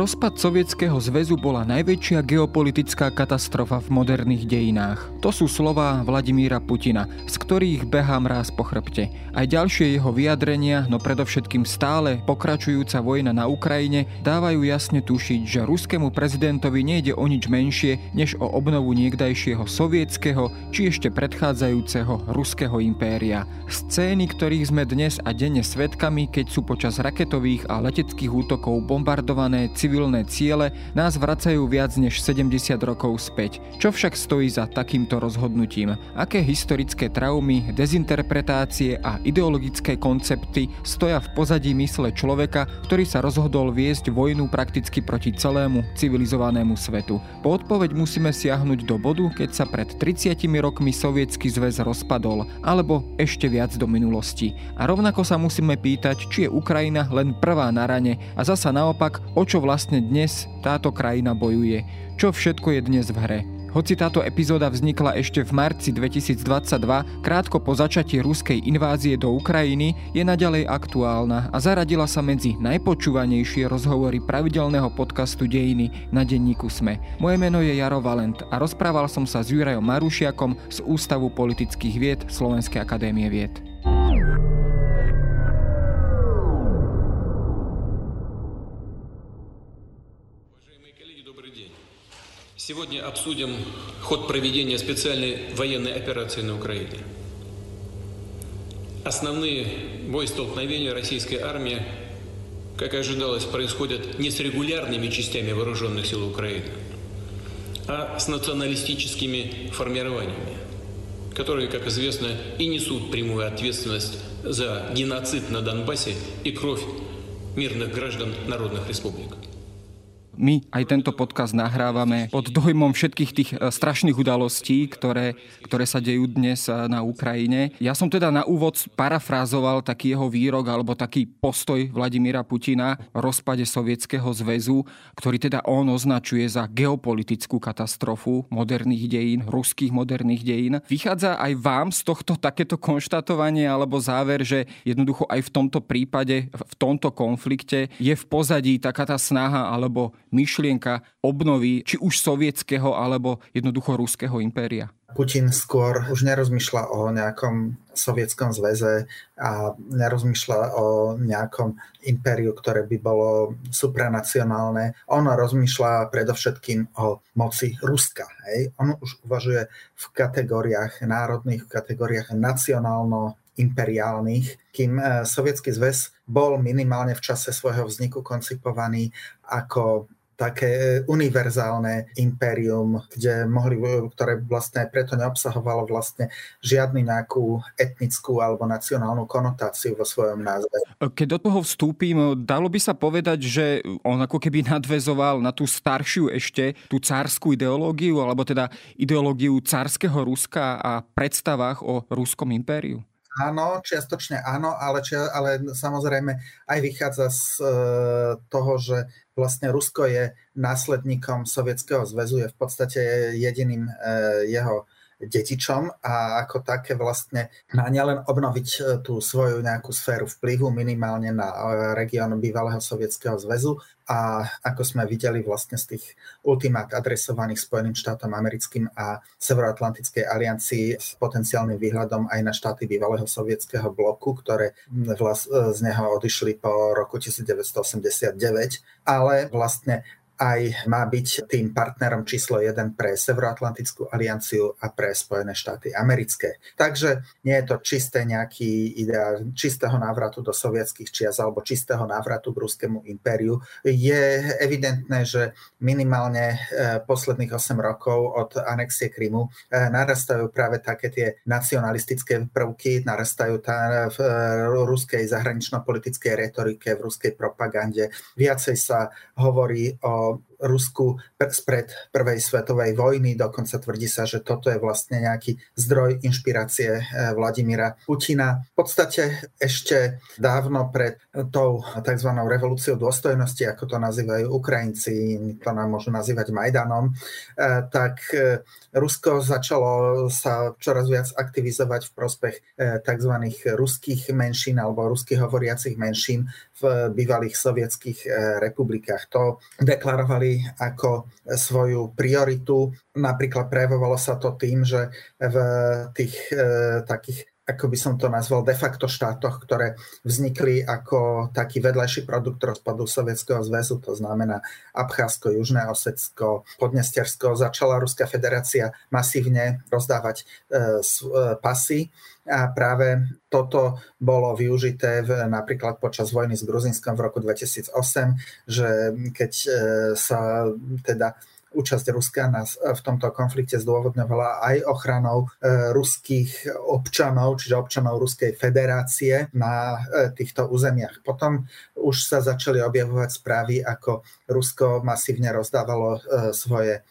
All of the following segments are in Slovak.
Rozpad Sovietskeho zväzu bola najväčšia geopolitická katastrofa v moderných dejinách. To sú slová Vladimíra Putina, z ktorých behá mráz po chrbte. Aj ďalšie jeho vyjadrenia, no predovšetkým stále pokračujúca vojna na Ukrajine, dávajú jasne tušiť, že ruskému prezidentovi nejde o nič menšie, než o obnovu niekdajšieho sovietského či ešte predchádzajúceho ruského impéria. Scény, ktorých sme dnes a denne svetkami, keď sú počas raketových a leteckých útokov bombardované civilné ciele nás vracajú viac než 70 rokov späť. Čo však stojí za takýmto rozhodnutím? Aké historické traumy, dezinterpretácie a ideologické koncepty stoja v pozadí mysle človeka, ktorý sa rozhodol viesť vojnu prakticky proti celému civilizovanému svetu? Po odpoveď musíme siahnuť do bodu, keď sa pred 30 rokmi Sovietsky zväz rozpadol, alebo ešte viac do minulosti. A rovnako sa musíme pýtať, či je Ukrajina len prvá na rane a zasa naopak, o čo vlastne dnes táto krajina bojuje, čo všetko je dnes v hre. Hoci táto epizóda vznikla ešte v marci 2022, krátko po začatí ruskej invázie do Ukrajiny, je naďalej aktuálna a zaradila sa medzi najpočúvanejšie rozhovory pravidelného podcastu Dejiny na denníku SME. Moje meno je Jaro Valent a rozprával som sa s Jurajom Marušiakom z Ústavu politických vied Slovenskej akadémie vied. Сегодня обсудим ход проведения специальной военной операции на Украине. Основные боестолкновения российской армии, как и ожидалось, происходят не с регулярными частями вооруженных сил Украины, а с националистическими формированиями, которые, как известно, и несут прямую ответственность за геноцид на Донбассе и кровь мирных граждан народных республик. My aj tento podcast nahrávame pod dojmom všetkých tých e, strašných udalostí, ktoré, ktoré sa dejú dnes e, na Ukrajine. Ja som teda na úvod parafrázoval taký jeho výrok alebo taký postoj Vladimíra Putina v rozpade Sovietskeho zväzu, ktorý teda on označuje za geopolitickú katastrofu moderných dejín, ruských moderných dejín. Vychádza aj vám z tohto takéto konštatovanie alebo záver, že jednoducho aj v tomto prípade, v tomto konflikte je v pozadí taká tá snaha alebo myšlienka obnovy či už sovietského alebo jednoducho ruského impéria? Putin skôr už nerozmýšľa o nejakom sovietskom zväze a nerozmýšľa o nejakom impériu, ktoré by bolo supranacionálne. On rozmýšľa predovšetkým o moci Ruska. Hej? On už uvažuje v kategóriách národných, v kategóriách nacionálno imperiálnych, kým e, Sovietský zväz bol minimálne v čase svojho vzniku koncipovaný ako také univerzálne impérium, kde mohli, ktoré vlastne preto neobsahovalo vlastne žiadnu nejakú etnickú alebo nacionálnu konotáciu vo svojom názve. Keď do toho vstúpim, dalo by sa povedať, že on ako keby nadvezoval na tú staršiu ešte, tú cárskú ideológiu, alebo teda ideológiu cárskeho Ruska a predstavách o ruskom impériu? Áno, čiastočne áno, ale, čia, ale samozrejme aj vychádza z e, toho, že vlastne Rusko je následníkom Sovietskeho zväzu, je v podstate jediným e, jeho detičom a ako také vlastne má nielen obnoviť e, tú svoju nejakú sféru vplyvu minimálne na e, región bývalého Sovietskeho zväzu a ako sme videli vlastne z tých ultimát adresovaných Spojeným štátom americkým a Severoatlantickej aliancii s potenciálnym výhľadom aj na štáty bývalého sovietského bloku, ktoré vlast, e, z neho odišli po roku 1989, ale vlastne aj má byť tým partnerom číslo 1 pre Severoatlantickú alianciu a pre Spojené štáty americké. Takže nie je to čisté nejaký ideál čistého návratu do sovietských čias alebo čistého návratu k ruskému impériu. Je evidentné, že minimálne e, posledných 8 rokov od anexie Krymu e, narastajú práve také tie nacionalistické prvky, narastajú tá v e, ruskej zahranično-politickej retorike, v ruskej propagande. Viacej sa hovorí o called Rusku spred prvej svetovej vojny. Dokonca tvrdí sa, že toto je vlastne nejaký zdroj inšpirácie Vladimíra Putina. V podstate ešte dávno pred tou tzv. revolúciou dôstojnosti, ako to nazývajú Ukrajinci, to nám môžu nazývať Majdanom, tak Rusko začalo sa čoraz viac aktivizovať v prospech tzv. ruských menšín alebo ruských hovoriacich menšín v bývalých sovietských republikách. To deklarovali ako svoju prioritu. Napríklad prejavovalo sa to tým, že v tých e, takých ako by som to nazval, de facto štátoch, ktoré vznikli ako taký vedľajší produkt rozpadu Sovietskeho zväzu, to znamená Abcházsko, Južné Osecko, Podnestersko, začala Ruská federácia masívne rozdávať e, pasy a práve toto bolo využité v, napríklad počas vojny s Gruzinskom v roku 2008, že keď e, sa teda účasť Ruska na, v tomto konflikte zdôvodňovala aj ochranou e, ruských občanov, čiže občanov Ruskej federácie na e, týchto územiach. Potom už sa začali objavovať správy, ako Rusko masívne rozdávalo e, svoje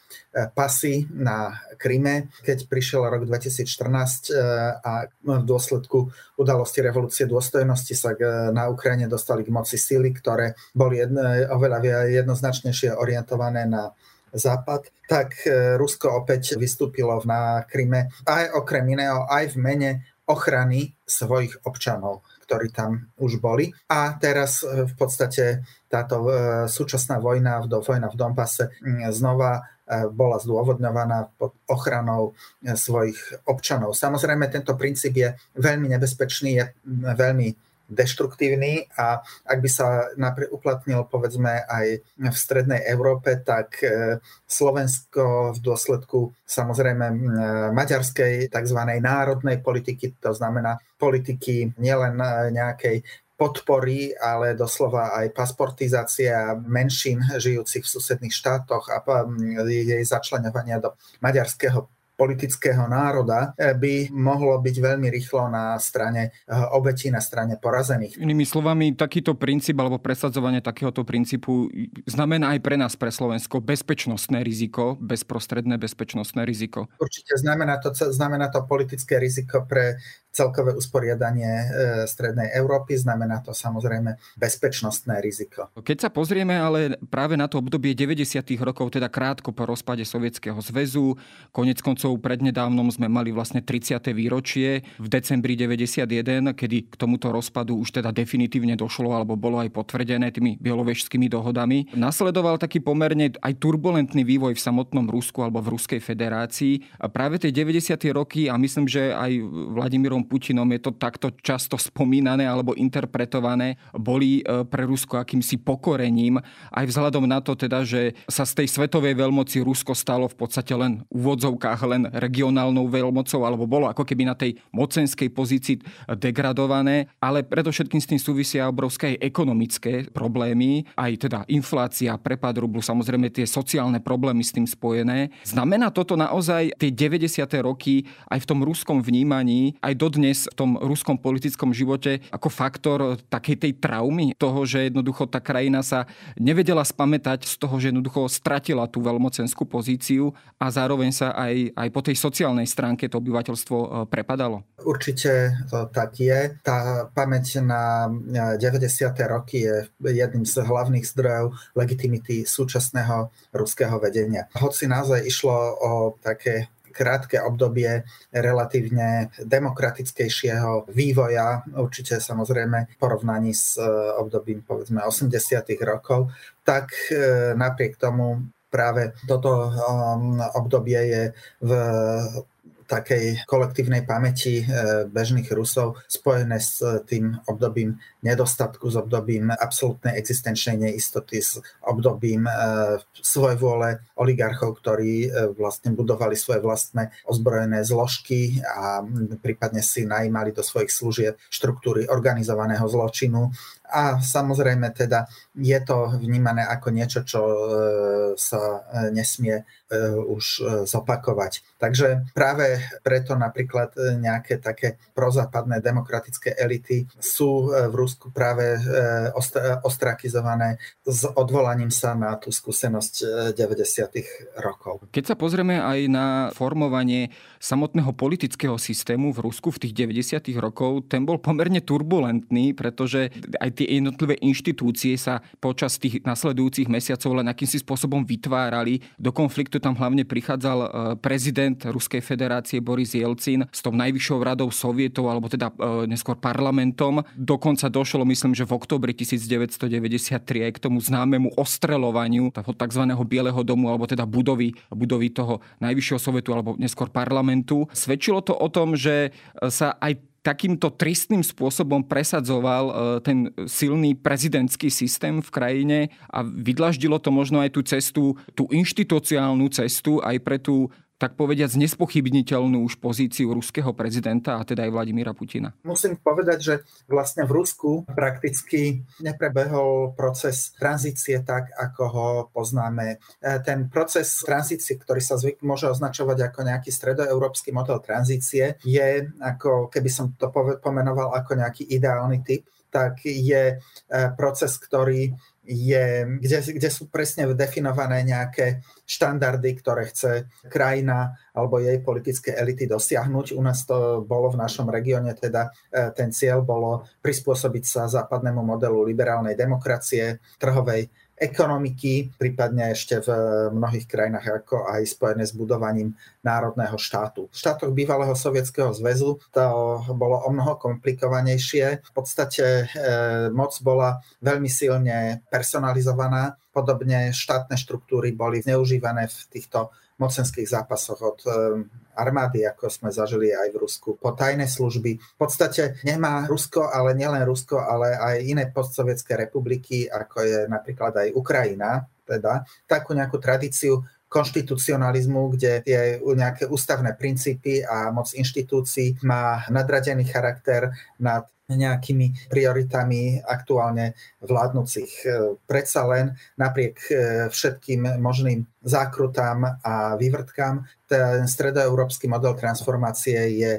pasy na Kryme. Keď prišiel rok 2014 e, a v dôsledku udalosti revolúcie dôstojnosti sa na Ukrajine dostali k moci síly, ktoré boli jedno, oveľa jednoznačnejšie orientované na západ, tak e, Rusko opäť vystúpilo na Kryme aj okrem iného aj v mene ochrany svojich občanov, ktorí tam už boli. A teraz e, v podstate táto e, súčasná vojna, vojna v Donbase znova bola zdôvodňovaná pod ochranou svojich občanov. Samozrejme, tento princíp je veľmi nebezpečný, je veľmi deštruktívny a ak by sa uplatnil povedzme aj v strednej Európe, tak e, Slovensko v dôsledku samozrejme maďarskej tzv. národnej politiky, to znamená politiky nielen e, nejakej podpory, ale doslova aj pasportizácia menšín žijúcich v susedných štátoch a jej začlenovania do maďarského politického národa eh, by mohlo byť veľmi rýchlo na strane eh, obetí, na strane porazených. Inými slovami, takýto princíp alebo presadzovanie takéhoto princípu znamená aj pre nás, pre Slovensko, bezpečnostné riziko, bezprostredné bezpečnostné riziko. Určite znamená to, znamená to politické riziko pre celkové usporiadanie e, Strednej Európy, znamená to samozrejme bezpečnostné riziko. Keď sa pozrieme ale práve na to obdobie 90. rokov, teda krátko po rozpade Sovietskeho zväzu, konec koncov prednedávnom sme mali vlastne 30. výročie v decembri 91, kedy k tomuto rozpadu už teda definitívne došlo alebo bolo aj potvrdené tými bielovežskými dohodami. Nasledoval taký pomerne aj turbulentný vývoj v samotnom Rusku alebo v Ruskej federácii. A práve tie 90. roky a myslím, že aj Vladimírom Putinom je to takto často spomínané alebo interpretované, boli e, pre Rusko akýmsi pokorením, aj vzhľadom na to teda, že sa z tej svetovej veľmoci Rusko stalo v podstate len v úvodzovkách len regionálnou veľmocou, alebo bolo ako keby na tej mocenskej pozícii degradované, ale predovšetkým s tým súvisia obrovské ekonomické problémy, aj teda inflácia, prepad rublu, samozrejme tie sociálne problémy s tým spojené. Znamená toto naozaj tie 90. roky aj v tom ruskom vnímaní, aj do dodnes v tom ruskom politickom živote ako faktor takej tej traumy toho, že jednoducho tá krajina sa nevedela spamätať z toho, že jednoducho stratila tú veľmocenskú pozíciu a zároveň sa aj, aj po tej sociálnej stránke to obyvateľstvo e, prepadalo? Určite to tak je. Tá pamäť na 90. roky je jedným z hlavných zdrojov legitimity súčasného ruského vedenia. Hoci naozaj išlo o také krátke obdobie relatívne demokratickejšieho vývoja, určite samozrejme v porovnaní s e, obdobím povedzme 80. rokov, tak e, napriek tomu práve toto um, obdobie je v takej kolektívnej pamäti e, bežných Rusov spojené s tým obdobím nedostatku, s obdobím absolútnej existenčnej neistoty, s obdobím e, svojvôle oligarchov, ktorí e, vlastne budovali svoje vlastné ozbrojené zložky a prípadne si najímali do svojich služieb štruktúry organizovaného zločinu a samozrejme teda je to vnímané ako niečo, čo sa nesmie už zopakovať. Takže práve preto napríklad nejaké také prozápadné demokratické elity sú v Rusku práve ostrakizované s odvolaním sa na tú skúsenosť 90. rokov. Keď sa pozrieme aj na formovanie samotného politického systému v Rusku v tých 90. rokov, ten bol pomerne turbulentný, pretože aj tie jednotlivé inštitúcie sa počas tých nasledujúcich mesiacov len akýmsi spôsobom vytvárali. Do konfliktu tam hlavne prichádzal e, prezident Ruskej federácie Boris Jelcin s tou najvyššou radou sovietov, alebo teda e, neskôr parlamentom. Dokonca došlo, myslím, že v oktobri 1993 aj k tomu známemu ostrelovaniu toho tzv. Bieleho domu, alebo teda budovy, budovy toho najvyššieho sovietu, alebo neskôr parlamentu. Svedčilo to o tom, že sa aj takýmto tristným spôsobom presadzoval e, ten silný prezidentský systém v krajine a vydlaždilo to možno aj tú cestu, tú inštitucionálnu cestu aj pre tú tak povediať, nespochybniteľnú už pozíciu ruského prezidenta a teda aj Vladimíra Putina? Musím povedať, že vlastne v Rusku prakticky neprebehol proces tranzície tak, ako ho poznáme. E, ten proces tranzície, ktorý sa zvyk môže označovať ako nejaký stredoeurópsky model tranzície, je, ako keby som to pomenoval ako nejaký ideálny typ, tak je e, proces, ktorý je, kde, kde sú presne definované nejaké štandardy, ktoré chce krajina alebo jej politické elity dosiahnuť. U nás to bolo v našom regióne, teda e, ten cieľ bolo prispôsobiť sa západnému modelu liberálnej demokracie, trhovej ekonomiky, prípadne ešte v mnohých krajinách ako aj spojené s budovaním národného štátu. V štátoch bývalého Sovietskeho zväzu to bolo o mnoho komplikovanejšie. V podstate e, moc bola veľmi silne personalizovaná, podobne štátne štruktúry boli zneužívané v týchto mocenských zápasoch od eh, armády, ako sme zažili aj v Rusku, po tajné služby. V podstate nemá Rusko, ale nielen Rusko, ale aj iné postsovietské republiky, ako je napríklad aj Ukrajina, teda takú nejakú tradíciu konštitucionalizmu, kde tie nejaké ústavné princípy a moc inštitúcií má nadradený charakter nad nejakými prioritami aktuálne vládnúcich. E, predsa len napriek e, všetkým možným zákrutám a vývrtkám, ten stredoeurópsky model transformácie je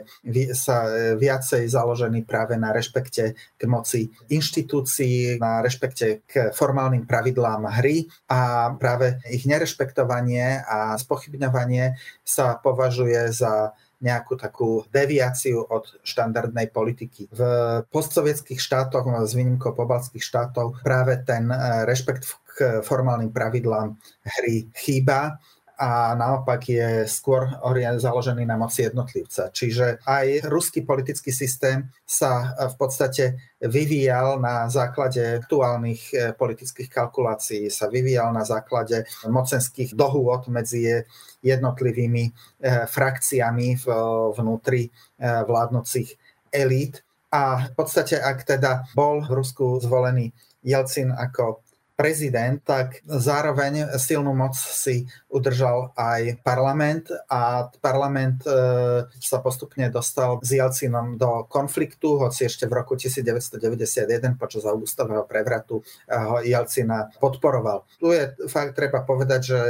sa e, viacej založený práve na rešpekte k moci inštitúcií, na rešpekte k formálnym pravidlám hry a práve ich nerešpektovanie a spochybňovanie sa považuje za nejakú takú deviáciu od štandardnej politiky. V postsovietských štátoch, s výnimkou pobalských štátov, práve ten eh, rešpekt k formálnym pravidlám hry chýba a naopak je skôr založený na moci jednotlivca. Čiže aj ruský politický systém sa v podstate vyvíjal na základe aktuálnych e, politických kalkulácií, sa vyvíjal na základe mocenských dohôd medzi jednotlivými e, frakciami vnútri e, vládnocich elít. A v podstate, ak teda bol v Rusku zvolený Jelcin ako prezident, tak zároveň silnú moc si udržal aj parlament a parlament e, sa postupne dostal s Jelcinom do konfliktu, hoci ešte v roku 1991 počas augustového prevratu ho Jelcina podporoval. Tu je fakt treba povedať, že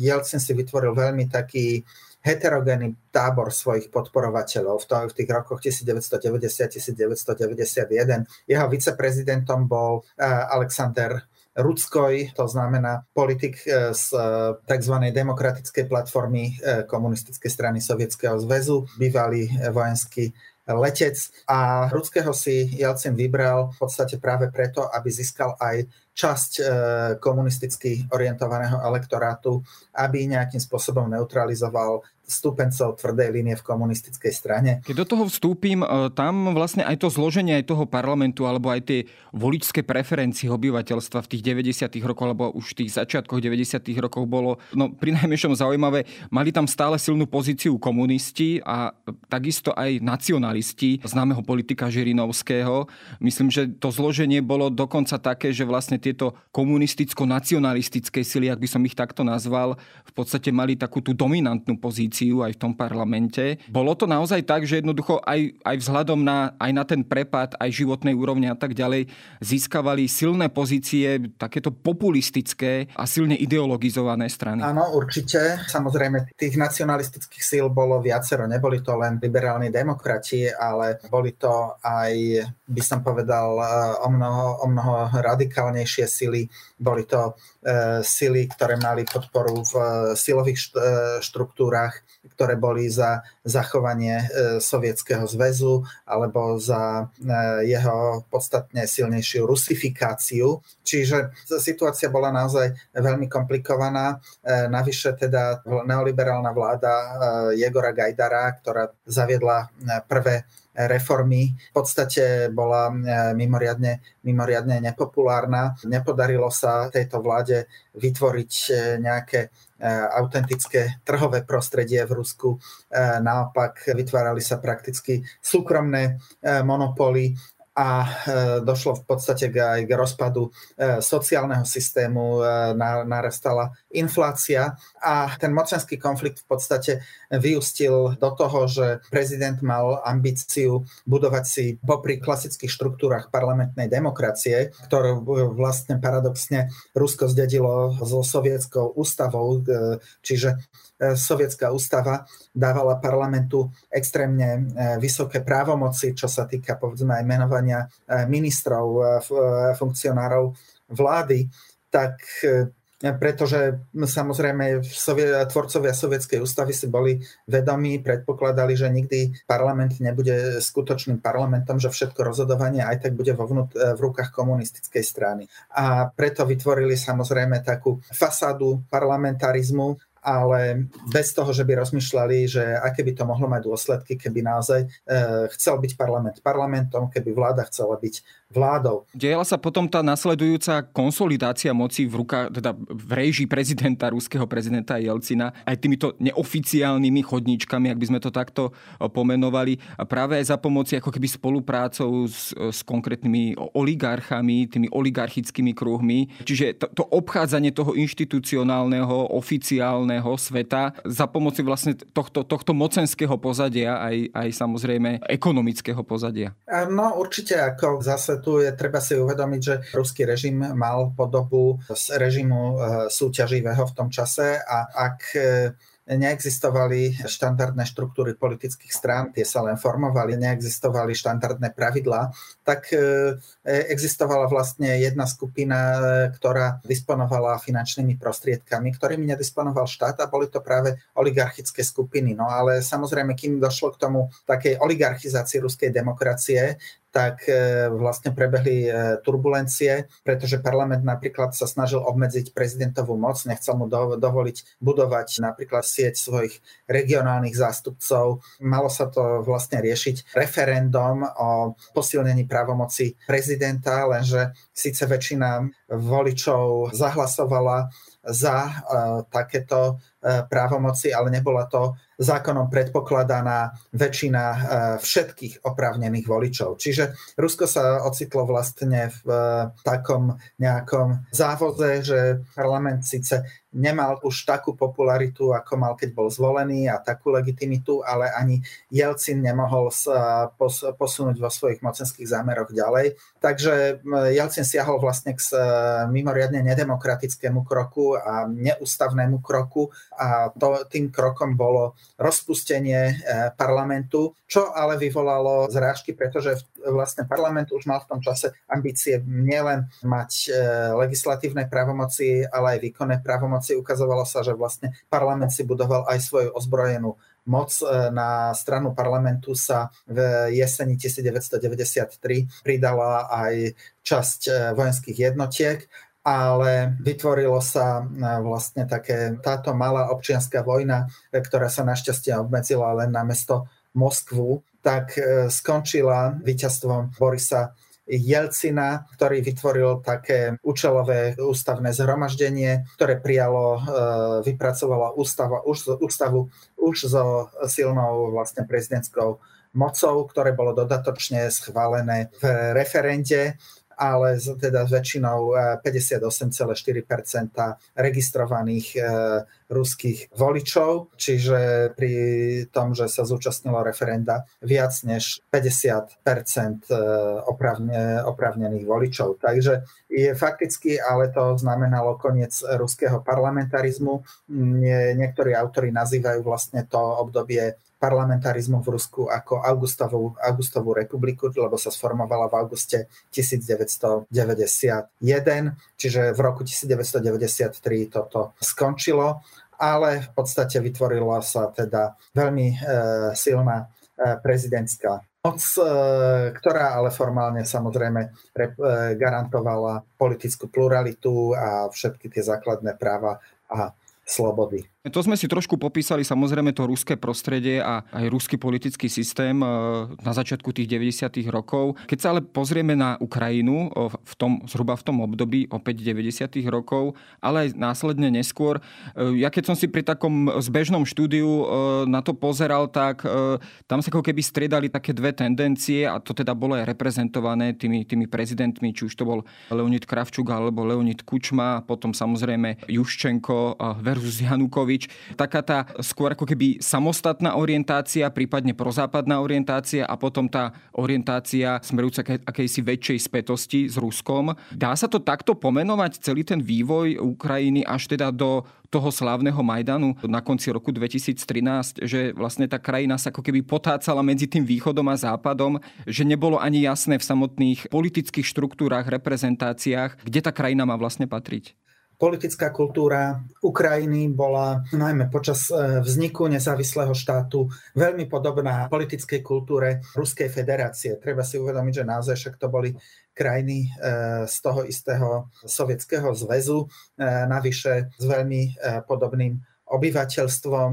Jelcin si vytvoril veľmi taký heterogénny tábor svojich podporovateľov v tých rokoch 1990-1991. Jeho viceprezidentom bol e, Alexander Rudskoj, to znamená politik e, z e, tzv. demokratickej platformy e, komunistickej strany Sovietskeho zväzu, bývalý vojenský letec a Rudského si Jelcin vybral v podstate práve preto, aby získal aj časť komunisticky orientovaného elektorátu, aby nejakým spôsobom neutralizoval stúpencov tvrdej línie v komunistickej strane. Keď do toho vstúpim, e, tam vlastne aj to zloženie aj toho parlamentu, alebo aj tie voličské preferencie obyvateľstva v tých 90. rokoch, alebo už v tých začiatkoch 90. rokov bolo no, pri najmenšom zaujímavé. Mali tam stále silnú pozíciu komunisti a takisto aj nacionalisti známeho politika Žirinovského. Myslím, že to zloženie bolo dokonca také, že vlastne tieto komunisticko-nacionalistické sily, ak by som ich takto nazval, v podstate mali takú tú dominantnú pozíciu pozíciu aj v tom parlamente. Bolo to naozaj tak, že jednoducho aj, aj vzhľadom na, aj na ten prepad, aj životnej úrovne a tak ďalej, získavali silné pozície, takéto populistické a silne ideologizované strany? Áno, určite. Samozrejme, tých nacionalistických síl bolo viacero. Neboli to len liberálni demokrati, ale boli to aj, by som povedal, o mnoho, o mnoho radikálnejšie sily. Boli to e, sily, ktoré mali podporu v e, silových št, e, štruktúrach, ktoré boli za zachovanie e, Sovietskeho zväzu alebo za e, jeho podstatne silnejšiu rusifikáciu. Čiže situácia bola naozaj veľmi komplikovaná. E, navyše teda neoliberálna vláda e, Jegora Gajdara, ktorá zaviedla e, prvé reformy v podstate bola e, mimoriadne, mimoriadne nepopulárna. Nepodarilo sa tejto vláde vytvoriť e, nejaké e, autentické trhové prostredie v Rusku. Naopak vytvárali sa prakticky súkromné monopoly a došlo v podstate aj k rozpadu sociálneho systému, narastala inflácia. A ten mocenský konflikt v podstate vyústil do toho, že prezident mal ambíciu budovať si popri klasických štruktúrach parlamentnej demokracie, ktorú vlastne paradoxne Rusko zdedilo so sovietskou ústavou, čiže sovietská ústava dávala parlamentu extrémne vysoké právomoci, čo sa týka povedzme aj menovania ministrov, funkcionárov vlády, tak pretože samozrejme tvorcovia sovietskej ústavy si boli vedomí, predpokladali, že nikdy parlament nebude skutočným parlamentom, že všetko rozhodovanie aj tak bude vo vnút, v rukách komunistickej strany. A preto vytvorili samozrejme takú fasádu parlamentarizmu, ale bez toho, že by rozmýšľali, že aké by to mohlo mať dôsledky, keby naozaj e, chcel byť parlament parlamentom, keby vláda chcela byť vládou. Diela sa potom tá nasledujúca konsolidácia moci v rukách, teda v režii prezidenta, ruského prezidenta Jelcina, aj týmito neoficiálnymi chodníčkami, ak by sme to takto pomenovali, a práve aj za pomoci ako keby spoluprácou s, s konkrétnymi oligarchami, tými oligarchickými kruhmi. Čiže to, to obchádzanie toho inštitucionálneho, oficiálneho sveta za pomoci vlastne tohto, tohto mocenského pozadia, aj, aj samozrejme ekonomického pozadia. No určite ako zase tu je treba si uvedomiť, že ruský režim mal podobu z režimu eh, súťaživého v tom čase a ak eh, neexistovali štandardné štruktúry politických strán, tie sa len formovali, neexistovali štandardné pravidlá, tak e, existovala vlastne jedna skupina, ktorá disponovala finančnými prostriedkami, ktorými nedisponoval štát a boli to práve oligarchické skupiny. No ale samozrejme, kým došlo k tomu takej oligarchizácii ruskej demokracie, tak e, vlastne prebehli e, turbulencie, pretože parlament napríklad sa snažil obmedziť prezidentovú moc, nechcel mu dovoliť budovať napríklad sieť svojich regionálnych zástupcov. Malo sa to vlastne riešiť referendum o posilnení právomoci prezidenta, lenže síce väčšina voličov zahlasovala za uh, takéto právomoci, ale nebola to zákonom predpokladaná väčšina uh, všetkých oprávnených voličov. Čiže Rusko sa ocitlo vlastne v takom nejakom závoze, že parlament síce nemal už takú popularitu, ako mal, keď bol zvolený a takú legitimitu, ale ani Jelcin nemohol sa posunúť vo svojich mocenských zámeroch ďalej. Takže Jelcin siahol vlastne k mimoriadne nedemokratickému kroku a neústavnému kroku a to, tým krokom bolo rozpustenie e, parlamentu, čo ale vyvolalo zrážky, pretože vlastne parlament už mal v tom čase ambície nielen mať e, legislatívne právomoci, ale aj výkonné právomoci. Ukazovalo sa, že vlastne parlament si budoval aj svoju ozbrojenú moc e, na stranu parlamentu sa v jeseni 1993 pridala aj časť vojenských jednotiek ale vytvorilo sa e, vlastne také, táto malá občianská vojna, e, ktorá sa našťastie obmedzila len na mesto Moskvu, tak e, skončila víťazstvom Borisa Jelcina, ktorý vytvoril také účelové ústavné zhromaždenie, ktoré prijalo, vypracovalo ústava, už, ústavu už so silnou vlastne prezidentskou mocou, ktoré bolo dodatočne schválené v referende ale teda väčšinou 58,4% registrovaných ruských voličov, čiže pri tom, že sa zúčastnilo referenda viac než 50% oprávnených voličov. Takže je fakticky, ale to znamenalo koniec ruského parlamentarizmu. Nie, niektorí autori nazývajú vlastne to obdobie parlamentarizmu v Rusku ako Augustovú, Augustovú republiku, lebo sa sformovala v auguste 1991, čiže v roku 1993 toto skončilo, ale v podstate vytvorila sa teda veľmi e, silná e, prezidentská moc, e, ktorá ale formálne samozrejme rep, e, garantovala politickú pluralitu a všetky tie základné práva a slobody. To sme si trošku popísali samozrejme to ruské prostredie a aj ruský politický systém e, na začiatku tých 90. rokov. Keď sa ale pozrieme na Ukrajinu v tom, zhruba v tom období opäť 90. rokov, ale aj následne neskôr, e, ja keď som si pri takom zbežnom štúdiu na to pozeral, tak tam sa ako keby striedali také dve tendencie a to teda bolo aj reprezentované tými, tými prezidentmi, či už to bol Leonid Kravčuk alebo Leonid Kučma, potom samozrejme Juščenko versus Janukovič Matovič, taká tá skôr ako keby samostatná orientácia, prípadne prozápadná orientácia a potom tá orientácia smerujúca k akejsi väčšej spätosti s Ruskom. Dá sa to takto pomenovať celý ten vývoj Ukrajiny až teda do toho slávneho Majdanu na konci roku 2013, že vlastne tá krajina sa ako keby potácala medzi tým východom a západom, že nebolo ani jasné v samotných politických štruktúrach, reprezentáciách, kde tá krajina má vlastne patriť politická kultúra Ukrajiny bola najmä počas e, vzniku nezávislého štátu veľmi podobná politickej kultúre Ruskej federácie. Treba si uvedomiť, že naozaj však to boli krajiny e, z toho istého sovietského zväzu, e, navyše s veľmi podobným obyvateľstvom,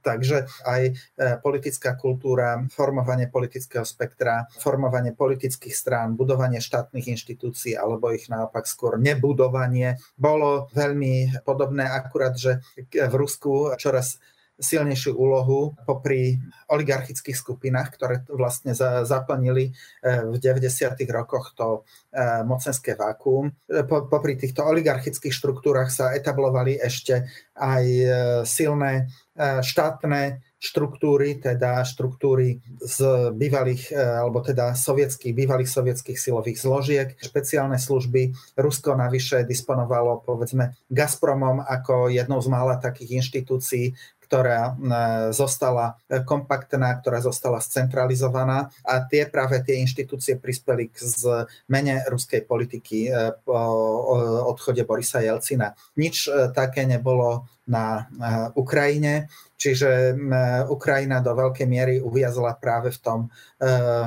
Takže aj e, politická kultúra, formovanie politického spektra, formovanie politických strán, budovanie štátnych inštitúcií alebo ich naopak skôr nebudovanie bolo veľmi podobné, akurát, že v Rusku čoraz silnejšiu úlohu popri oligarchických skupinách, ktoré vlastne zaplnili e, v 90. rokoch to e, mocenské vákuum. Popri týchto oligarchických štruktúrach sa etablovali ešte aj silné E, štátne štruktúry, teda štruktúry z bývalých, e, alebo teda sovietských, bývalých sovietských silových zložiek, špeciálne služby. Rusko navyše disponovalo, povedzme, Gazpromom ako jednou z mála takých inštitúcií, ktorá e, zostala kompaktná, ktorá zostala scentralizovaná a tie práve tie inštitúcie prispeli k zmene ruskej politiky po odchode Borisa Jelcina. Nič také nebolo na Ukrajine. Čiže Ukrajina do veľkej miery uviazla práve v tom e,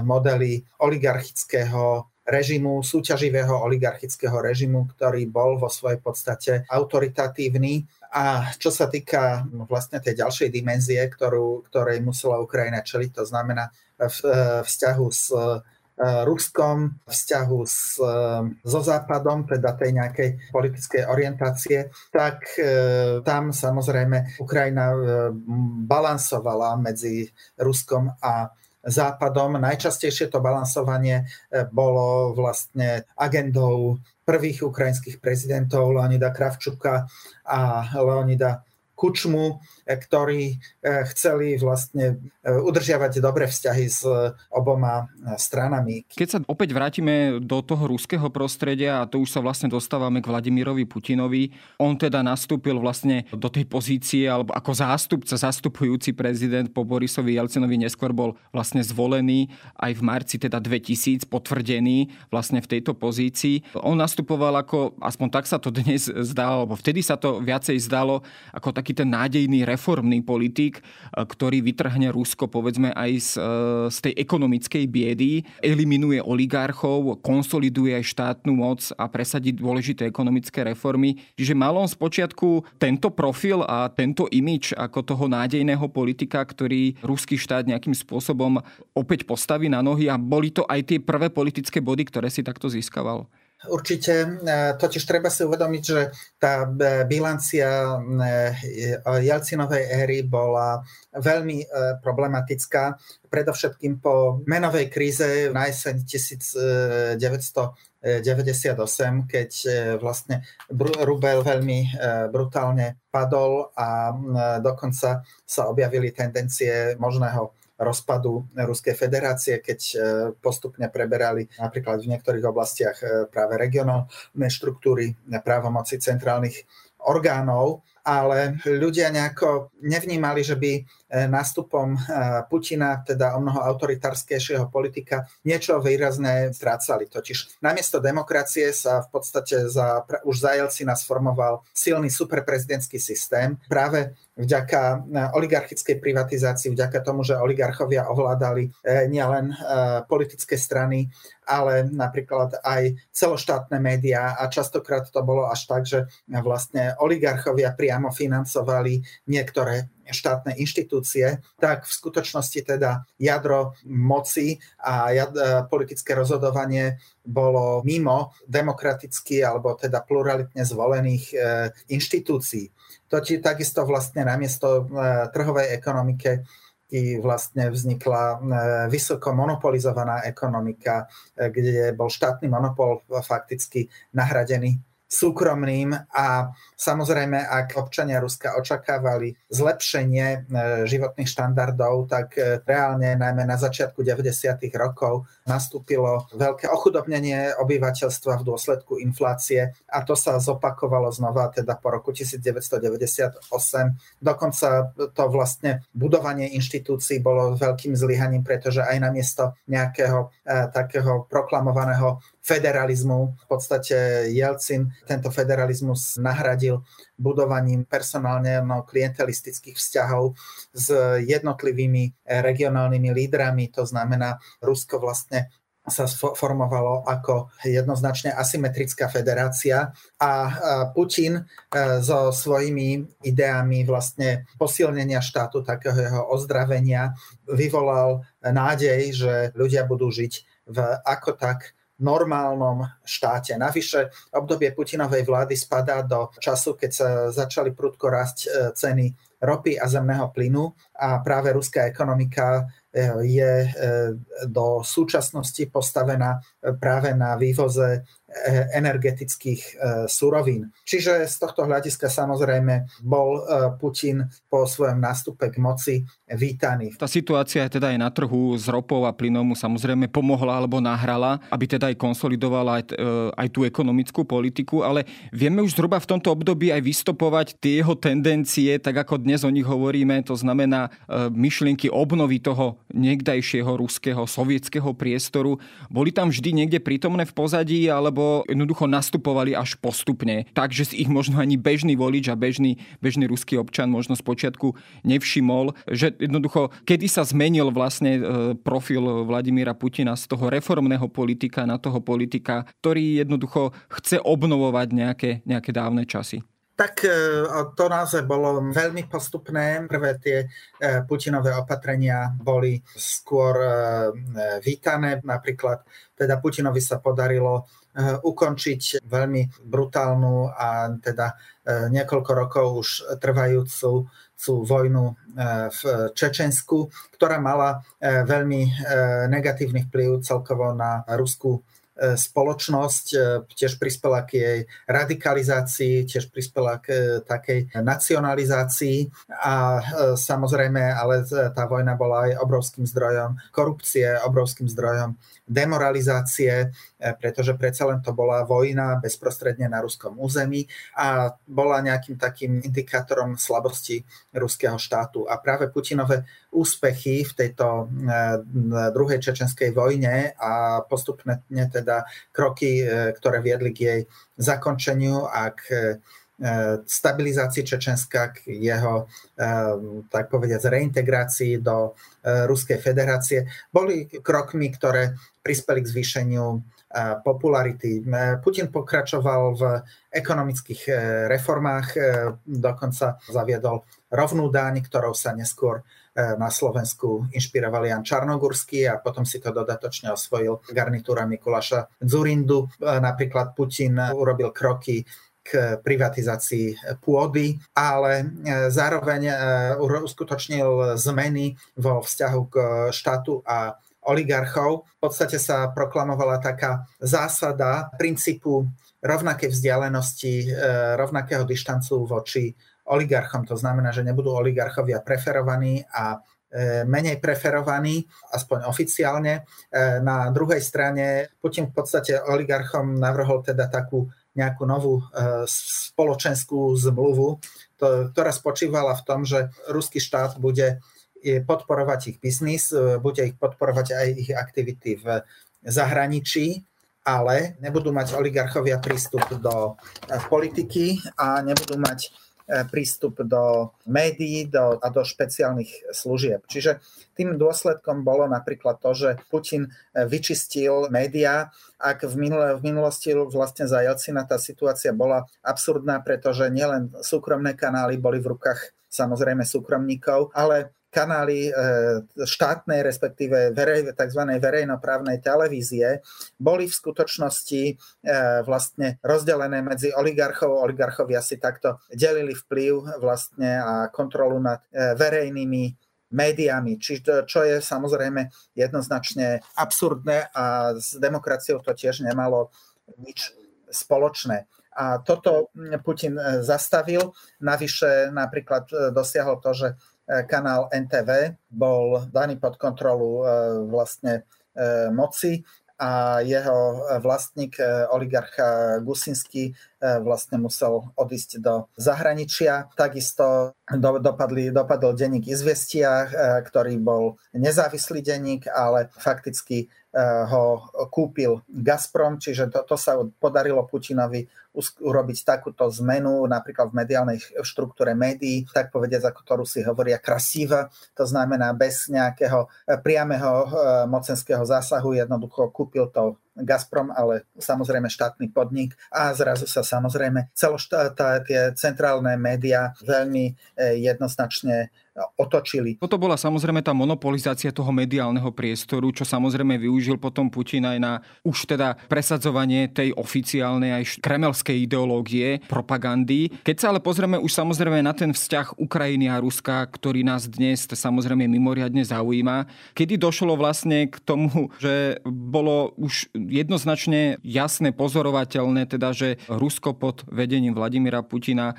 modeli oligarchického režimu, súťaživého oligarchického režimu, ktorý bol vo svojej podstate autoritatívny. A čo sa týka vlastne tej ďalšej dimenzie, ktorú, ktorej musela Ukrajina čeliť, to znamená v e, vzťahu s E, Ruskom, vzťahu s, e, so Západom, teda tej nejakej politickej orientácie, tak e, tam samozrejme Ukrajina balansovala medzi Ruskom a Západom. Najčastejšie to balansovanie bolo vlastne agendou prvých ukrajinských prezidentov Leonida Kravčuka a Leonida Kučmu, e, ktorí e, chceli vlastne e, udržiavať dobré vzťahy s oboma stranami. Keď sa opäť vrátime do toho ruského prostredia, a to už sa vlastne dostávame k Vladimirovi Putinovi, on teda nastúpil vlastne do tej pozície, alebo ako zástupca, zastupujúci prezident po Borisovi Jelcinovi neskôr bol vlastne zvolený aj v marci teda 2000, potvrdený vlastne v tejto pozícii. On nastupoval ako, aspoň tak sa to dnes zdalo, alebo vtedy sa to viacej zdalo, ako taký ten nádejný reformný politik, e, ktorý vytrhne Rusko povedzme aj z, e, z tej ekonomickej biedy, eliminuje oligarchov, konsoliduje aj štátnu moc a presadí dôležité ekonomické reformy. Čiže mal on spočiatku tento profil a tento imič ako toho nádejného politika, ktorý ruský štát nejakým spôsobom opäť postaví na nohy a boli to aj tie prvé politické body, ktoré si takto získaval. Určite, totiž treba si uvedomiť, že tá bilancia Jelcinovej éry bola veľmi problematická, predovšetkým po menovej kríze na jeseň 1998, keď vlastne Rubel veľmi brutálne padol a dokonca sa objavili tendencie možného rozpadu Ruskej federácie, keď e, postupne preberali napríklad v niektorých oblastiach e, práve regionálne štruktúry právomoci centrálnych orgánov ale ľudia nejako nevnímali, že by e, nástupom Putina, teda o mnoho autoritárskejšieho politika, niečo výrazné strácali. Totiž namiesto demokracie sa v podstate za, už za Jelcina sformoval silný superprezidentský systém. Práve vďaka e, oligarchickej privatizácii, vďaka tomu, že oligarchovia ovládali e, nielen e, politické strany, ale napríklad aj celoštátne médiá a častokrát to bolo až tak, že vlastne oligarchovia priamo financovali niektoré štátne inštitúcie, tak v skutočnosti teda jadro moci a jad, politické rozhodovanie bolo mimo demokraticky alebo teda pluralitne zvolených e, inštitúcií. To takisto vlastne namiesto e, trhovej ekonomike vlastne vznikla e, vysoko monopolizovaná ekonomika, kde bol štátny monopol fakticky nahradený súkromným a samozrejme, ak občania Ruska očakávali zlepšenie e, životných štandardov, tak e, reálne najmä na začiatku 90. rokov nastúpilo veľké ochudobnenie obyvateľstva v dôsledku inflácie a to sa zopakovalo znova teda po roku 1998. Dokonca to vlastne budovanie inštitúcií bolo veľkým zlyhaním, pretože aj namiesto nejakého e, takého proklamovaného federalizmu. V podstate Jelcin tento federalizmus nahradil budovaním personálne no, klientelistických vzťahov s jednotlivými regionálnymi lídrami. To znamená, Rusko vlastne sa formovalo ako jednoznačne asymetrická federácia a Putin e, so svojimi ideami vlastne posilnenia štátu, takého jeho ozdravenia, vyvolal nádej, že ľudia budú žiť v ako tak normálnom štáte. Navyše obdobie Putinovej vlády spadá do času, keď sa začali prudko rásť e, ceny ropy a zemného plynu a práve ruská ekonomika je e, do súčasnosti postavená práve na vývoze energetických surovín. Čiže z tohto hľadiska samozrejme bol Putin po svojom nástupe k moci vítaný. Tá situácia teda aj na trhu s ropou a plynom mu samozrejme pomohla alebo nahrala, aby teda aj konsolidovala aj, aj tú ekonomickú politiku, ale vieme už zhruba v tomto období aj vystopovať tie jeho tendencie, tak ako dnes o nich hovoríme, to znamená myšlienky obnovy toho niekdajšieho ruského, sovietského priestoru. Boli tam vždy niekde prítomné v pozadí, alebo jednoducho nastupovali až postupne, takže si ich možno ani bežný volič a bežný, bežný ruský občan možno počiatku nevšimol, že jednoducho, kedy sa zmenil vlastne e, profil Vladimíra Putina z toho reformného politika na toho politika, ktorý jednoducho chce obnovovať nejaké, nejaké dávne časy? Tak e, to naozaj bolo veľmi postupné. Prvé tie e, Putinové opatrenia boli skôr vítané. Napríklad teda Putinovi sa podarilo ukončiť veľmi brutálnu a teda niekoľko rokov už trvajúcu vojnu v Čečensku, ktorá mala veľmi negatívny vplyv celkovo na ruskú spoločnosť e, tiež prispela k jej radikalizácii, tiež prispela k e, takej nacionalizácii a samozrejme, ale tá vojna bola aj obrovským zdrojom korupcie, obrovským zdrojom demoralizácie, pretože predsa len to bola vojna bezprostredne na ruskom území a bola nejakým takým indikátorom slabosti ruského štátu. A práve Putinové úspechy v tejto druhej čečenskej vojne a postupne teda kroky, e, ktoré viedli k jej zakončeniu a k e, stabilizácii Čečenska, k jeho, e, tak povediať, reintegrácii do Ruskej federácie, boli krokmi, ktoré prispeli k zvýšeniu popularity. Putin pokračoval v ekonomických reformách, dokonca zaviedol rovnú daň, ktorou sa neskôr na Slovensku inšpiroval Jan Čarnogurský a potom si to dodatočne osvojil garnitúra Mikuláša Zurindu. Napríklad Putin urobil kroky k privatizácii pôdy, ale zároveň uskutočnil zmeny vo vzťahu k štátu a oligarchov. V podstate sa proklamovala taká zásada princípu rovnakej vzdialenosti, rovnakého dištancu voči oligarchom. To znamená, že nebudú oligarchovia preferovaní a e, menej preferovaní, aspoň oficiálne. E, na druhej strane Putin v podstate oligarchom navrhol teda takú nejakú novú e, spoločenskú zmluvu, ktorá spočívala v tom, že ruský štát bude podporovať ich biznis, bude ich podporovať aj ich aktivity v zahraničí, ale nebudú mať oligarchovia prístup do politiky a nebudú mať prístup do médií do, a do špeciálnych služieb. Čiže tým dôsledkom bolo napríklad to, že Putin e, vyčistil médiá. Ak v, minul- v minulosti vlastne za Jelcina tá situácia bola absurdná, pretože nielen súkromné kanály boli v rukách samozrejme súkromníkov, ale kanály e, štátnej, respektíve verej, tzv. verejnoprávnej televízie boli v skutočnosti e, vlastne rozdelené medzi oligarchov. Oligarchovia si takto delili vplyv vlastne a kontrolu nad e, verejnými médiami, čiže čo je samozrejme jednoznačne absurdné a s demokraciou to tiež nemalo nič spoločné. A toto Putin zastavil. Navyše napríklad dosiahol to, že kanál NTV bol daný pod kontrolu e, vlastne e, moci a jeho vlastník oligarcha Gusinský vlastne musel odísť do zahraničia. Takisto dopadli, dopadol denník Izvestia, ktorý bol nezávislý denník, ale fakticky ho kúpil Gazprom, čiže to, to sa podarilo Putinovi urobiť takúto zmenu napríklad v mediálnej štruktúre médií, tak povediať, ako to Rusi hovoria, krasíva, to znamená bez nejakého eh, priameho eh, mocenského zásahu, jednoducho kúpil to Gazprom, ale samozrejme štátny podnik a zrazu sa samozrejme celoštát, tie centrálne médiá veľmi eh, jednoznačne otočili. Toto bola samozrejme tá monopolizácia toho mediálneho priestoru, čo samozrejme využil potom Putin aj na už teda presadzovanie tej oficiálnej aj kremelskej ideológie, propagandy. Keď sa ale pozrieme už samozrejme na ten vzťah Ukrajiny a Ruska, ktorý nás dnes samozrejme mimoriadne zaujíma, kedy došlo vlastne k tomu, že bolo už jednoznačne jasné, pozorovateľné, teda, že Rusko pod vedením Vladimira Putina e,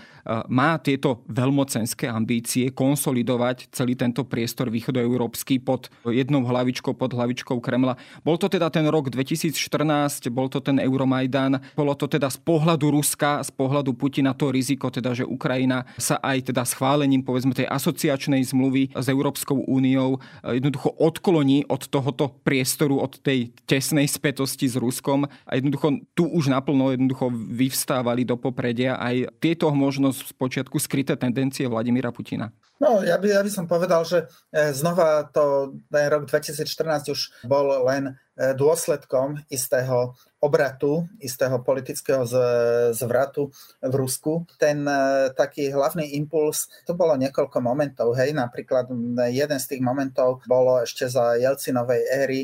má tieto veľmocenské ambície, konsolidovať konsolidovať celý tento priestor východoeurópsky pod jednou hlavičkou, pod hlavičkou Kremla. Bol to teda ten rok 2014, bol to ten Euromajdan, bolo to teda z pohľadu Ruska, z pohľadu Putina to riziko, teda, že Ukrajina sa aj teda schválením povedzme tej asociačnej zmluvy s Európskou úniou jednoducho odkloní od tohoto priestoru, od tej tesnej spätosti s Ruskom a jednoducho tu už naplno jednoducho vyvstávali do popredia aj tieto možno z počiatku skryté tendencie Vladimíra Putina. No, ja by, ja by som povedal, že e, znova to ten rok 2014 už bol len dôsledkom istého obratu, istého politického zvratu v Rusku. Ten e, taký hlavný impuls, to bolo niekoľko momentov, hej, napríklad jeden z tých momentov bolo ešte za Jelcinovej éry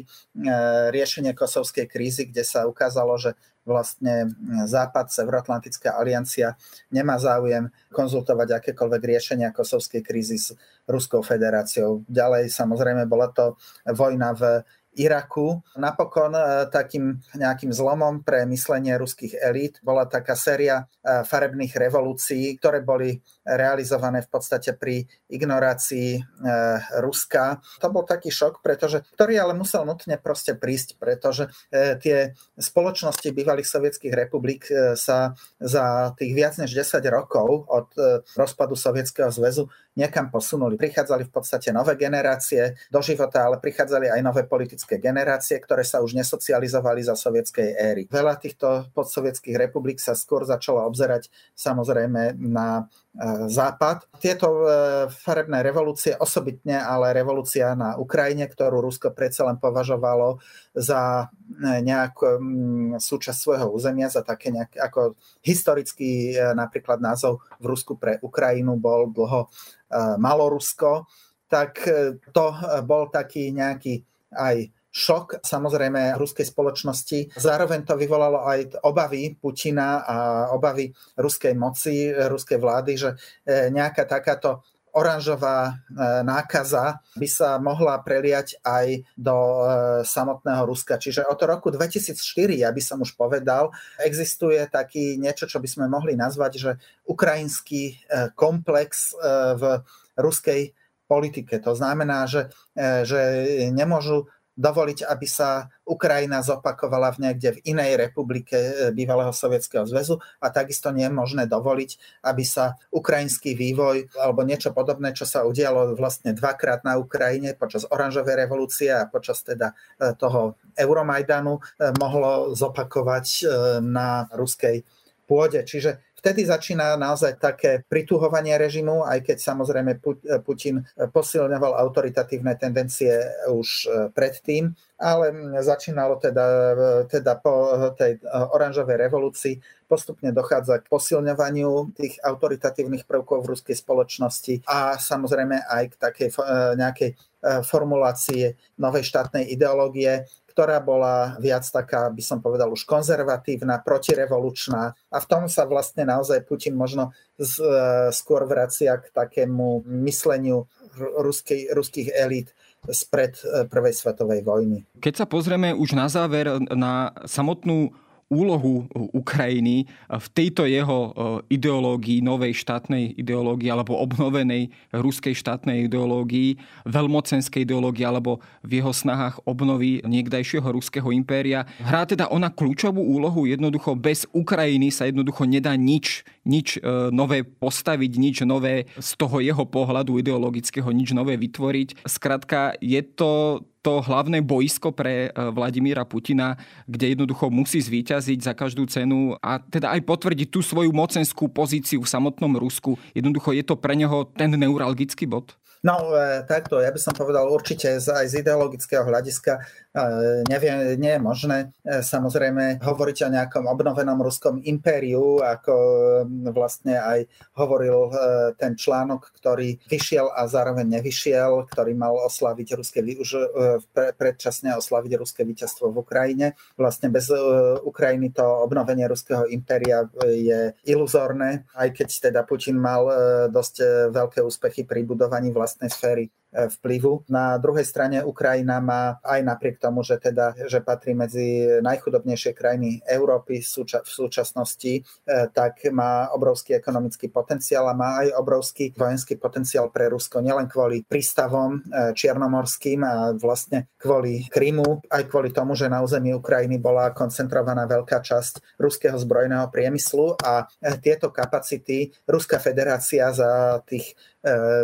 riešenie kosovskej krízy, kde sa ukázalo, že vlastne Západ, Severoatlantická aliancia nemá záujem konzultovať akékoľvek riešenia kosovskej krízy s Ruskou federáciou. Ďalej samozrejme bola to vojna v Iraku. Napokon e, takým nejakým zlomom pre myslenie ruských elít bola taká séria e, farebných revolúcií, ktoré boli realizované v podstate pri ignorácii e, Ruska. To bol taký šok, pretože, ktorý ale musel nutne proste prísť, pretože tie spoločnosti bývalých sovietských republik sa za tých viac než 10 rokov od rozpadu Sovietskeho zväzu niekam posunuli. Prichádzali v podstate nové generácie do života, ale prichádzali aj nové politické generácie, ktoré sa už nesocializovali za sovietskej éry. Veľa týchto podsovietských republik sa skôr začalo obzerať samozrejme na e, západ. Tieto e, farebné revolúcie, osobitne ale revolúcia na Ukrajine, ktorú Rusko predsa len považovalo za e, nejakú súčasť svojho územia, za také nejak, ako historický napríklad názov v Rusku pre Ukrajinu bol dlho Malorusko, tak to bol taký nejaký aj šok samozrejme ruskej spoločnosti. Zároveň to vyvolalo aj obavy Putina a obavy ruskej moci, ruskej vlády, že e, nejaká takáto oranžová e, nákaza by sa mohla preliať aj do e, samotného Ruska. Čiže od roku 2004, ja by som už povedal, existuje taký niečo, čo by sme mohli nazvať, že ukrajinský komplex v ruskej politike. To znamená, že, že nemôžu dovoliť, aby sa Ukrajina zopakovala v niekde v inej republike e, bývalého Sovietskeho zväzu a takisto nie je možné dovoliť, aby sa ukrajinský vývoj alebo niečo podobné, čo sa udialo vlastne dvakrát na Ukrajine počas oranžovej revolúcie a počas teda e, toho Euromajdanu e, mohlo zopakovať na ruskej pôde. Čiže vtedy začína naozaj také prituhovanie režimu, aj keď samozrejme Putin posilňoval autoritatívne tendencie už e, predtým, ale začínalo teda, teda po tej oranžovej revolúcii postupne dochádza k posilňovaniu tých autoritatívnych prvkov v ruskej spoločnosti a samozrejme aj k takej nejakej formulácie novej štátnej ideológie, ktorá bola viac taká, by som povedal, už konzervatívna, protirevolučná a v tom sa vlastne naozaj Putin možno z, e, skôr vracia k takému mysleniu ruskej, ruských elít spred e, Prvej svetovej vojny. Keď sa pozrieme už na záver na samotnú úlohu Ukrajiny v tejto jeho e, ideológii, novej štátnej ideológii alebo obnovenej ruskej štátnej ideológii, veľmocenskej ideológii alebo v jeho snahách obnovy niekdajšieho ruského impéria. Hrá teda ona kľúčovú úlohu, jednoducho bez Ukrajiny sa jednoducho nedá nič, nič e, nové postaviť, nič nové z toho jeho pohľadu ideologického, nič nové vytvoriť. Skrátka, je to to hlavné boisko pre e, Vladimíra Putina, kde jednoducho musí zvíťaziť za každú cenu a teda aj potvrdiť tú svoju mocenskú pozíciu v samotnom Rusku. Jednoducho je to pre neho ten neuralgický bod? No e, takto, ja by som povedal určite aj z ideologického hľadiska nevie, nie je možné e, samozrejme hovoriť o nejakom obnovenom ruskom impériu, ako vlastne aj hovoril e, ten článok, ktorý vyšiel a zároveň nevyšiel, ktorý mal oslaviť ruské, už e, predčasne oslaviť ruské víťazstvo v Ukrajine. Vlastne bez Ukrajiny to obnovenie ruského impéria je iluzórne, aj keď teda Putin mal dosť veľké úspechy pri budovaní vlastnej sféry E, vplyvu. Na druhej strane Ukrajina má aj napriek tomu, že, teda, že patrí medzi najchudobnejšie krajiny Európy v súčasnosti, e, tak má obrovský ekonomický potenciál a má aj obrovský vojenský potenciál pre Rusko, nielen kvôli prístavom e, čiernomorským a vlastne kvôli Krymu, aj kvôli tomu, že na území Ukrajiny bola koncentrovaná veľká časť ruského zbrojného priemyslu a tieto kapacity Ruská federácia za tých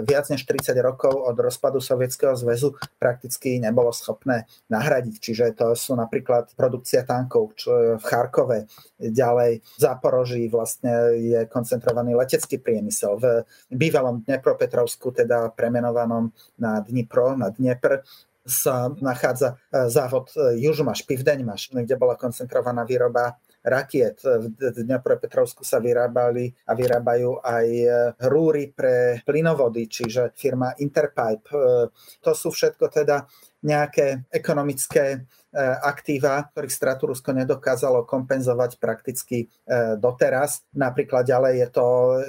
viac než 30 rokov od rozpadu Sovietskeho zväzu prakticky nebolo schopné nahradiť. Čiže to sú napríklad produkcia tankov v Charkove, ďalej v Záporoží vlastne je koncentrovaný letecký priemysel. V bývalom Dnepropetrovsku, teda premenovanom na Dnipro, na Dnepr, sa nachádza e, závod e, Južmaš, Pivdeňmaš, kde bola koncentrovaná výroba rakiet. V Dňapropetrovsku sa vyrábali a vyrábajú aj e, rúry pre plynovody, čiže firma Interpipe. E, to sú všetko teda nejaké ekonomické e, aktíva, ktorých stratu Rusko nedokázalo kompenzovať prakticky doteraz. Napríklad ďalej je to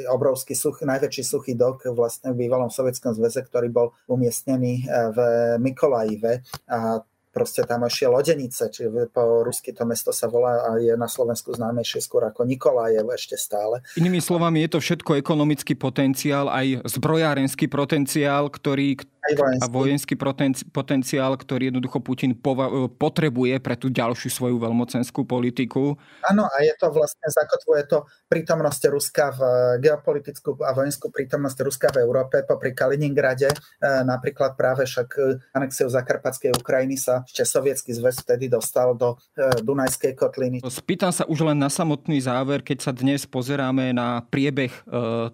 obrovský such, najväčší suchý dok vlastne v bývalom Sovietskom zväze, ktorý bol umiestnený v Mikolajive a proste tam ešte lodenice, čiže po rusky to mesto sa volá a je na Slovensku známejšie skôr ako Nikolajev ešte stále. Inými slovami, je to všetko ekonomický potenciál, aj zbrojárenský potenciál, ktorý, vojenský. a vojenský potenciál, ktorý jednoducho Putin pova- potrebuje pre tú ďalšiu svoju veľmocenskú politiku. Áno, a je to vlastne, zakotvuje to prítomnosť Ruska v geopolitickú a vojenskú prítomnosť Ruska v Európe, popri Kaliningrade. E, napríklad práve však anexiou Zakarpatskej Ukrajiny sa ešte sovietský zväz vtedy dostal do Dunajskej kotliny. Spýtam sa už len na samotný záver, keď sa dnes pozeráme na priebeh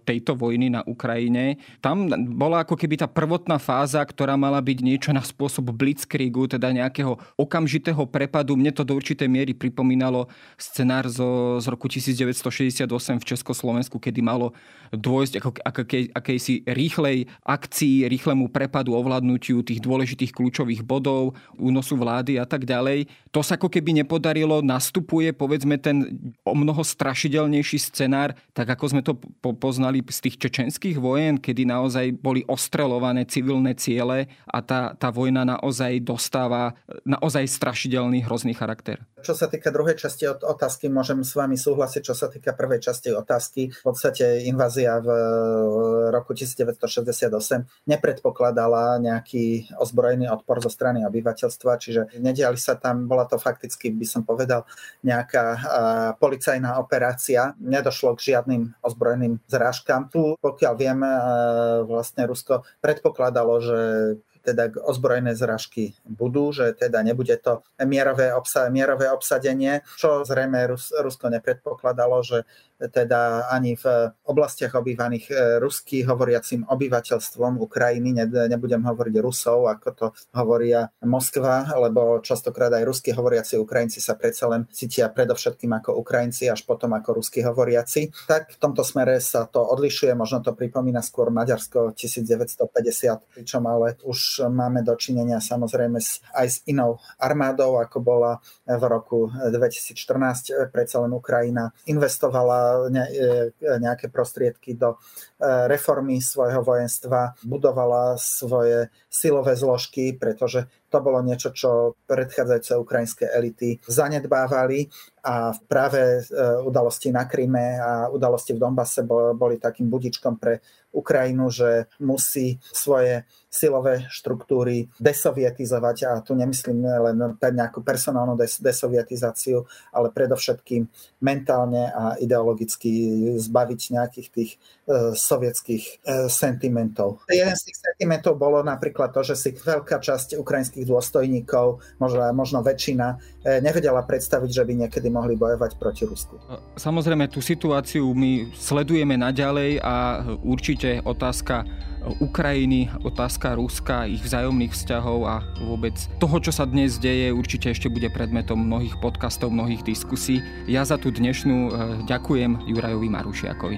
tejto vojny na Ukrajine. Tam bola ako keby tá prvotná fáza, ktorá mala byť niečo na spôsob blitzkriegu, teda nejakého okamžitého prepadu. Mne to do určitej miery pripomínalo scenár zo, z roku 1968 v Československu, kedy malo dôjsť ako, ako akejsi rýchlej akcii, rýchlemu prepadu, ovládnutiu tých dôležitých kľúčových bodov, únosu vlády a tak ďalej. To sa ako keby nepodarilo, nastupuje povedzme ten o mnoho strašidelnejší scenár, tak ako sme to po- poznali z tých čečenských vojen, kedy naozaj boli ostrelované civilné ciele a tá, tá vojna naozaj dostáva naozaj strašidelný, hrozný charakter. Čo sa týka druhej časti otázky, môžem s vami súhlasiť. Čo sa týka prvej časti otázky, v podstate invázia v roku 1968 nepredpokladala nejaký ozbrojený odpor zo strany obyvateľstva, čiže nediali sa tam, bola to fakticky, by som povedal, nejaká policajná operácia. Nedošlo k žiadnym ozbrojeným zrážkam. Tu, pokiaľ viem, vlastne Rusko predpokladalo, že teda ozbrojené zražky budú, že teda nebude to mierové, obsa- mierové obsadenie, čo zrejme Rus- Rusko nepredpokladalo, že teda ani v oblastiach obývaných e, rusky hovoriacim obyvateľstvom Ukrajiny, nebudem hovoriť Rusov, ako to hovoria Moskva, lebo častokrát aj rusky hovoriaci Ukrajinci sa predsa len cítia predovšetkým ako Ukrajinci, až potom ako rusky hovoriaci. Tak v tomto smere sa to odlišuje, možno to pripomína skôr Maďarsko 1950, pričom ale už máme dočinenia samozrejme aj s inou armádou, ako bola v roku 2014. Predsa len Ukrajina investovala E, nejaké prostriedky do e, reformy svojho vojenstva, budovala svoje silové zložky, pretože to bolo niečo, čo predchádzajúce ukrajinské elity zanedbávali a práve e, udalosti na Kryme a udalosti v Donbase boli takým budičkom pre Ukrajinu, že musí svoje silové štruktúry desovietizovať a tu nemyslím len nejakú personálnu des- desovietizáciu, ale predovšetkým mentálne a ideologicky zbaviť nejakých tých e, sovietských e, sentimentov. Jeden z tých sentimentov bolo napríklad to, že si veľká časť ukrajinských dôstojníkov, možno, možno väčšina, e, nevedela predstaviť, že by niekedy mohli bojovať proti Rusku. Samozrejme, tú situáciu my sledujeme naďalej a určite otázka Ukrajiny, otázka Ruska, ich vzájomných vzťahov a vôbec toho, čo sa dnes deje, určite ešte bude predmetom mnohých podcastov, mnohých diskusí. Ja za tú dnešnú e, ďakujem Jurajovi Marušiakovi.